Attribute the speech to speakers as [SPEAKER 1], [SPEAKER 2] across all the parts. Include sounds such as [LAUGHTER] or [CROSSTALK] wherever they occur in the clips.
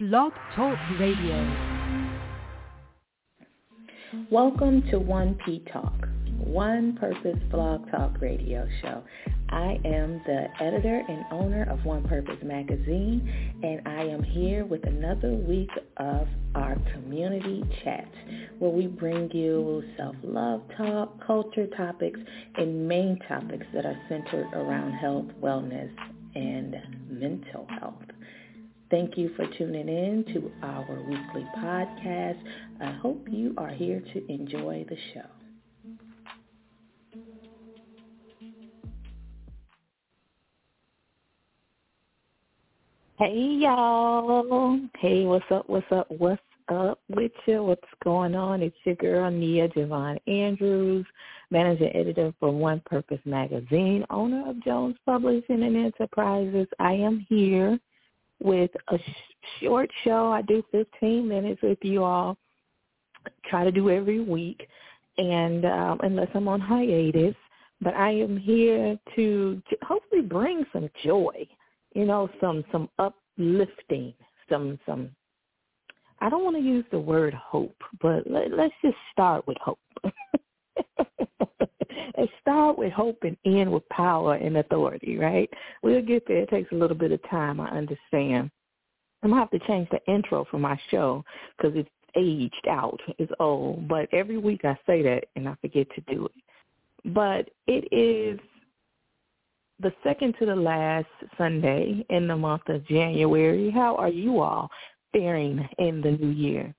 [SPEAKER 1] Blog Talk Radio.
[SPEAKER 2] Welcome to 1P Talk, One Purpose Blog Talk Radio Show. I am the editor and owner of One Purpose Magazine, and I am here with another week of our community chat, where we bring you self-love talk, culture topics, and main topics that are centered around health, wellness, and mental health. Thank you for tuning in to our weekly podcast. I hope you are here to enjoy the show.
[SPEAKER 3] Hey y'all. Hey, what's up? What's up? What's up with you? What's going on? It's your girl Nia Javon Andrews, managing editor for One Purpose Magazine, owner of Jones Publishing and Enterprises. I am here with a sh- short show. I do 15 minutes with you all. Try to do every week, and um, unless I'm on hiatus, but I am here to, hopefully bring some joy. You know, some some uplifting, some some. I don't want to use the word hope, but let, let's just start with hope. [LAUGHS] and start with hope and end with power and authority, right? We'll get there. It takes a little bit of time, I understand. I'm going to have to change the intro for my show because it's aged out. It's old. But every week I say that and I forget to do it. But it is the second to the last Sunday in the month of January. How are you all faring in the new year?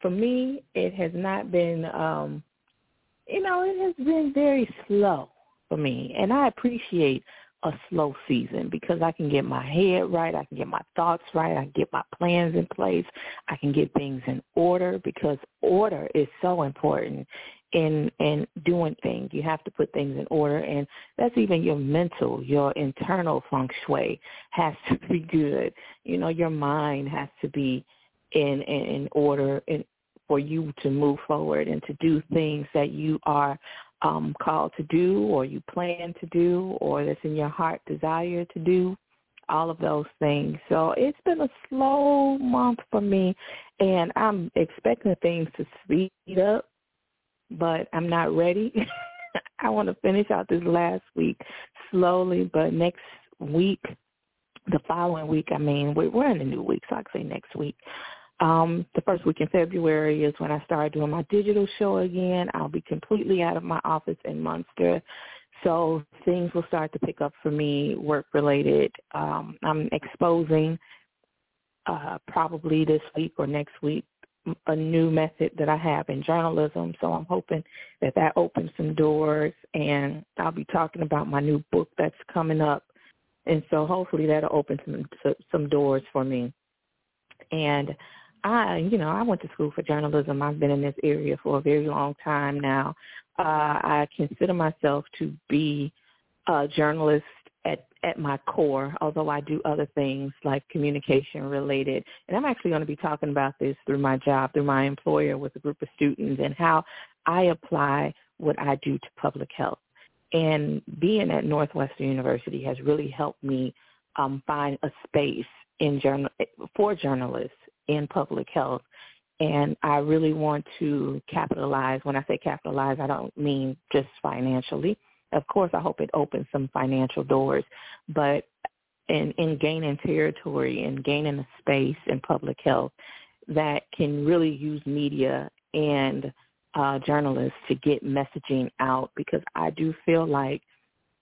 [SPEAKER 3] For me, it has not been um you know, it has been very slow for me. And I appreciate a slow season because I can get my head right, I can get my thoughts right, I can get my plans in place, I can get things in order because order is so important in in doing things. You have to put things in order and that's even your mental, your internal feng shui has to be good. You know, your mind has to be in in, in order in for you to move forward and to do things that you are um, called to do or you plan to do or that's in your heart desire to do, all of those things. So it's been a slow month for me and I'm expecting things to speed up, but I'm not ready. [LAUGHS] I want to finish out this last week slowly, but next week, the following week, I mean, we're in a new week, so I can say next week. Um, the first week in February is when I start doing my digital show again. I'll be completely out of my office in Munster. So things will start to pick up for me work related. Um, I'm exposing uh, probably this week or next week a new method that I have in journalism. So I'm hoping that that opens some doors and I'll be talking about my new book that's coming up. And so hopefully that'll open some some doors for me. And I, you know, I went to school for journalism. I've been in this area for a very long time now. Uh, I consider myself to be a journalist at at my core, although I do other things like communication related. And I'm actually going to be talking about this through my job, through my employer with a group of students and how I apply what I do to public health. And being at Northwestern University has really helped me um, find a space in journal for journalists in public health. And I really want to capitalize. When I say capitalize, I don't mean just financially. Of course, I hope it opens some financial doors, but in, in gaining territory and gaining a space in public health that can really use media and uh, journalists to get messaging out because I do feel like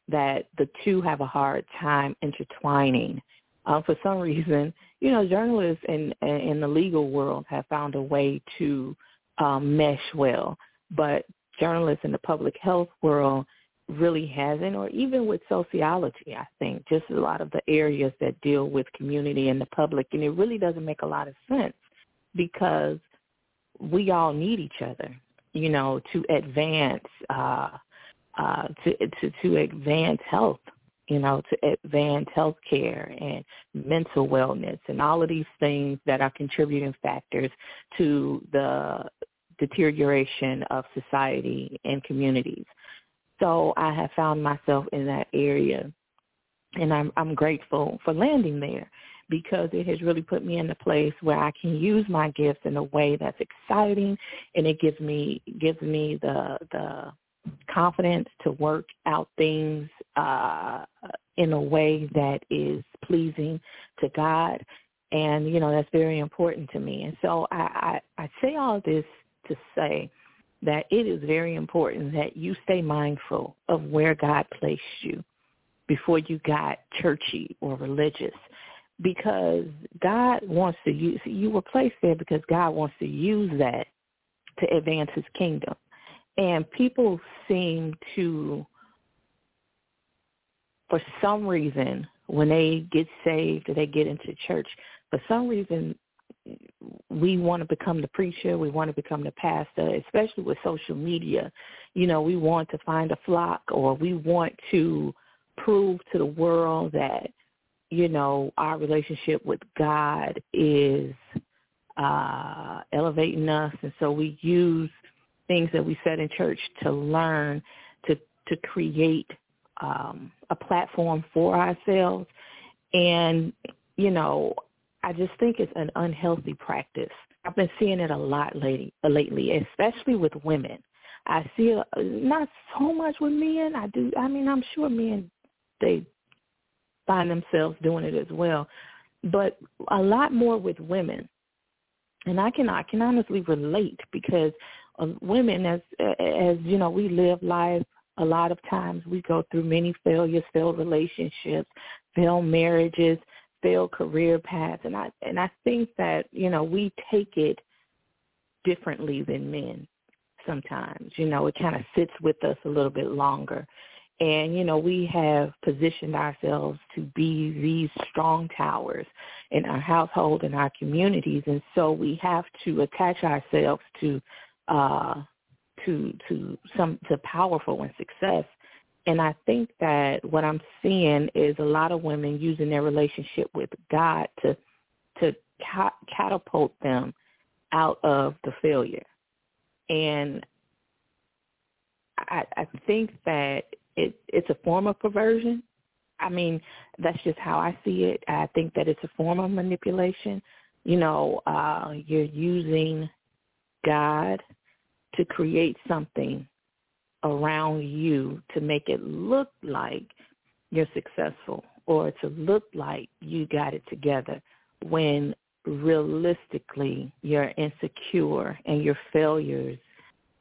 [SPEAKER 3] that the two have a hard time intertwining. Uh, for some reason, you know, journalists in in the legal world have found a way to um, mesh well, but journalists in the public health world really hasn't, or even with sociology, I think, just a lot of the areas that deal with community and the public, and it really doesn't make a lot of sense because we all need each other, you know, to advance uh, uh, to to to advance health, you know, to advance health care and mental wellness and all of these things that are contributing factors to the deterioration of society and communities. So I have found myself in that area, and I'm I'm grateful for landing there because it has really put me in a place where I can use my gifts in a way that's exciting, and it gives me gives me the the confidence to work out things uh, in a way that is pleasing to God, and you know that's very important to me. And so I I, I say all this to say that it is very important that you stay mindful of where God placed you before you got churchy or religious because God wants to use you were placed there because God wants to use that to advance his kingdom. And people seem to for some reason when they get saved or they get into church, for some reason we want to become the preacher, we want to become the pastor, especially with social media. You know, we want to find a flock or we want to prove to the world that, you know, our relationship with God is uh elevating us and so we use things that we said in church to learn to to create um a platform for ourselves and you know I just think it's an unhealthy practice. I've been seeing it a lot lately, lately, especially with women. I see it not so much with men. I do. I mean, I'm sure men they find themselves doing it as well, but a lot more with women. And I can I can honestly relate because women, as as you know, we live life. A lot of times we go through many failures, failed relationships, failed marriages, failed career paths and I and I think that, you know, we take it differently than men sometimes. You know, it kind of sits with us a little bit longer. And, you know, we have positioned ourselves to be these strong towers in our household and our communities. And so we have to attach ourselves to uh to to some to powerful and success and I think that what I'm seeing is a lot of women using their relationship with God to to ca- catapult them out of the failure. And I, I think that it, it's a form of perversion. I mean, that's just how I see it. I think that it's a form of manipulation. You know, uh, you're using God to create something around you to make it look like you're successful or to look like you got it together when realistically you're insecure and your failures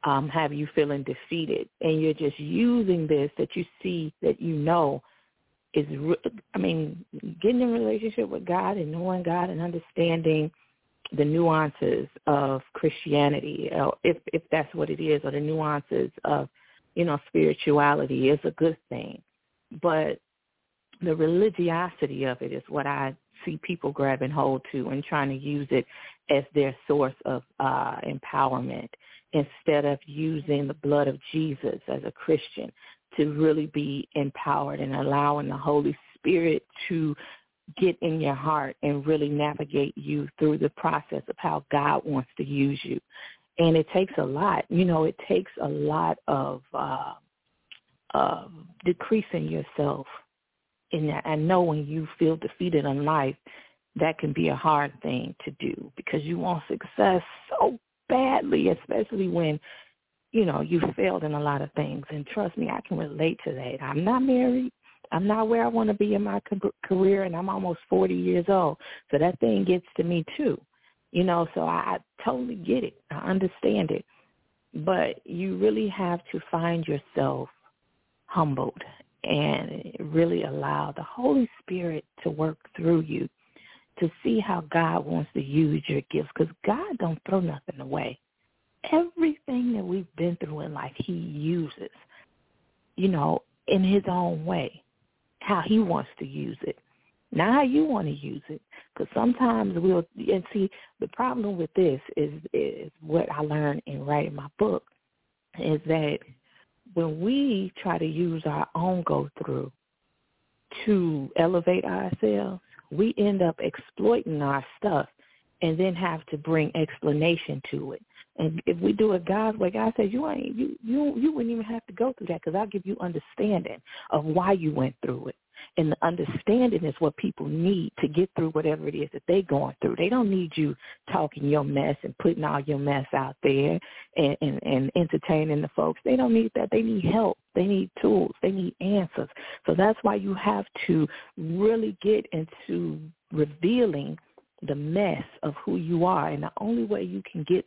[SPEAKER 3] um, have you feeling defeated and you're just using this that you see that you know is I mean getting in relationship with God and knowing God and understanding the nuances of Christianity, if if that's what it is, or the nuances of you know, spirituality is a good thing. But the religiosity of it is what I see people grabbing hold to and trying to use it as their source of uh, empowerment instead of using the blood of Jesus as a Christian to really be empowered and allowing the Holy Spirit to get in your heart and really navigate you through the process of how God wants to use you and it takes a lot. You know, it takes a lot of uh, uh, decreasing yourself that. I know when you feel defeated in life, that can be a hard thing to do because you want success so badly, especially when you know you failed in a lot of things. And trust me, I can relate to that. I'm not married. I'm not where I want to be in my career, and I'm almost 40 years old. So that thing gets to me too. You know, so I, I totally get it. I understand it. But you really have to find yourself humbled and really allow the Holy Spirit to work through you to see how God wants to use your gifts because God don't throw nothing away. Everything that we've been through in life, he uses. you know, in his own way, how he wants to use it, not how you want to use it. Because sometimes we'll and see the problem with this is is what I learned in writing my book is that when we try to use our own go through to elevate ourselves, we end up exploiting our stuff and then have to bring explanation to it. And if we do it God's way, God says you ain't you you you wouldn't even have to go through that because I'll give you understanding of why you went through it. And the understanding is what people need to get through whatever it is that they're going through. They don't need you talking your mess and putting all your mess out there and, and, and entertaining the folks. They don't need that. They need help. They need tools. They need answers. So that's why you have to really get into revealing the mess of who you are. And the only way you can get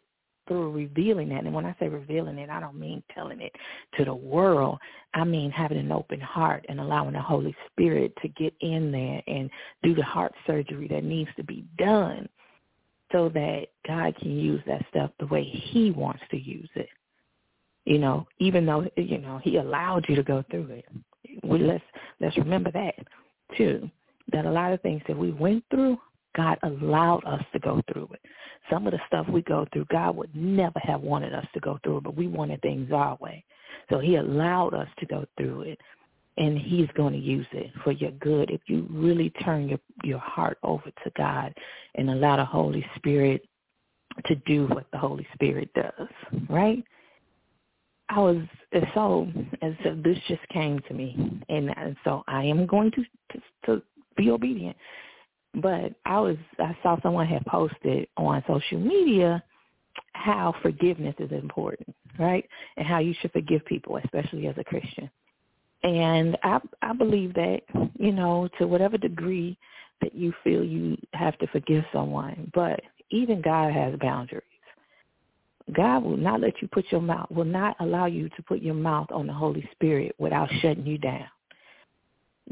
[SPEAKER 3] through revealing that, and when I say revealing it, I don't mean telling it to the world. I mean having an open heart and allowing the Holy Spirit to get in there and do the heart surgery that needs to be done so that God can use that stuff the way he wants to use it. You know, even though, you know, he allowed you to go through it. We, let's let's remember that too. That a lot of things that we went through God allowed us to go through it. Some of the stuff we go through, God would never have wanted us to go through but we wanted things our way. So he allowed us to go through it, and he's going to use it for your good if you really turn your, your heart over to God and allow the Holy Spirit to do what the Holy Spirit does, right? I was so as so this just came to me, and, and so I am going to, to to be obedient but I was I saw someone had posted on social media how forgiveness is important, right? And how you should forgive people, especially as a Christian. And I I believe that, you know, to whatever degree that you feel you have to forgive someone, but even God has boundaries. God will not let you put your mouth will not allow you to put your mouth on the Holy Spirit without shutting you down.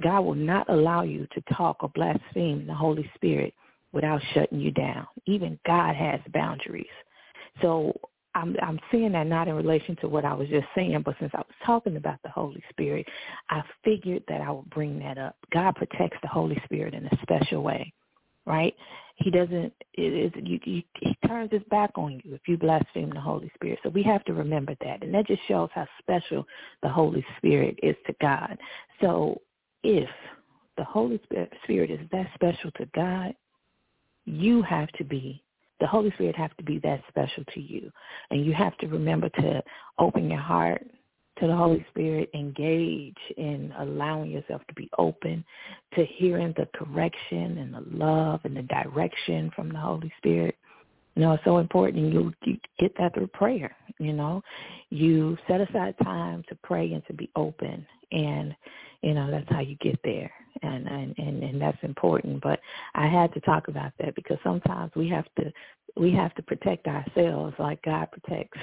[SPEAKER 3] God will not allow you to talk or blaspheme the Holy Spirit without shutting you down. Even God has boundaries. So I'm I'm saying that not in relation to what I was just saying, but since I was talking about the Holy Spirit, I figured that I would bring that up. God protects the Holy Spirit in a special way, right? He doesn't. It is you, you, he turns his back on you if you blaspheme the Holy Spirit. So we have to remember that, and that just shows how special the Holy Spirit is to God. So if the Holy Spirit is that special to God, you have to be, the Holy Spirit have to be that special to you. And you have to remember to open your heart to the Holy Spirit, engage in allowing yourself to be open to hearing the correction and the love and the direction from the Holy Spirit. You know, it's so important. You, you get that through prayer. You know, you set aside time to pray and to be open, and you know that's how you get there and and and, and that's important but i had to talk about that because sometimes we have to we have to protect ourselves like god protects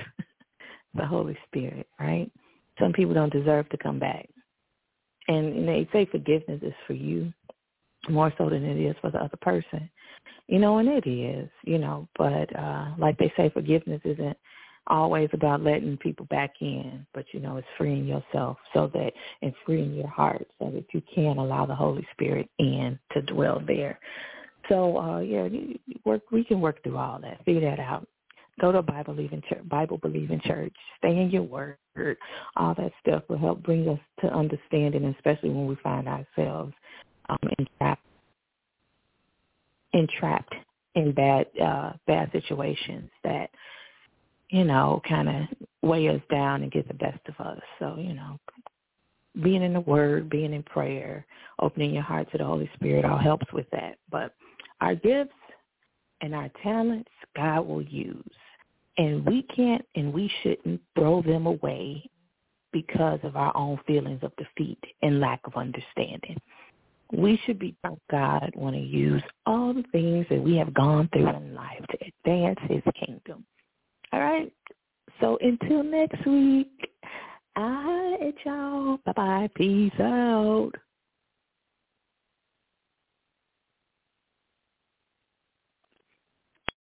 [SPEAKER 3] [LAUGHS] the holy spirit right some people don't deserve to come back and, and they say forgiveness is for you more so than it is for the other person you know and it is you know but uh like they say forgiveness isn't always about letting people back in, but you know, it's freeing yourself so that and freeing your heart so that you can allow the Holy Spirit in to dwell there. So uh yeah, you work we can work through all that. Figure that out. Go to Bible believing church Bible believing church. Stay in your word. All that stuff will help bring us to understanding, especially when we find ourselves um entrapped entrapped in bad uh bad situations that you know, kind of weigh us down and get the best of us. So, you know, being in the Word, being in prayer, opening your heart to the Holy Spirit all helps with that. But our gifts and our talents, God will use. And we can't and we shouldn't throw them away because of our own feelings of defeat and lack of understanding. We should be God want to use all the things that we have gone through in life to advance his kingdom. All right. So until next week, I y'all. Bye bye. Peace out.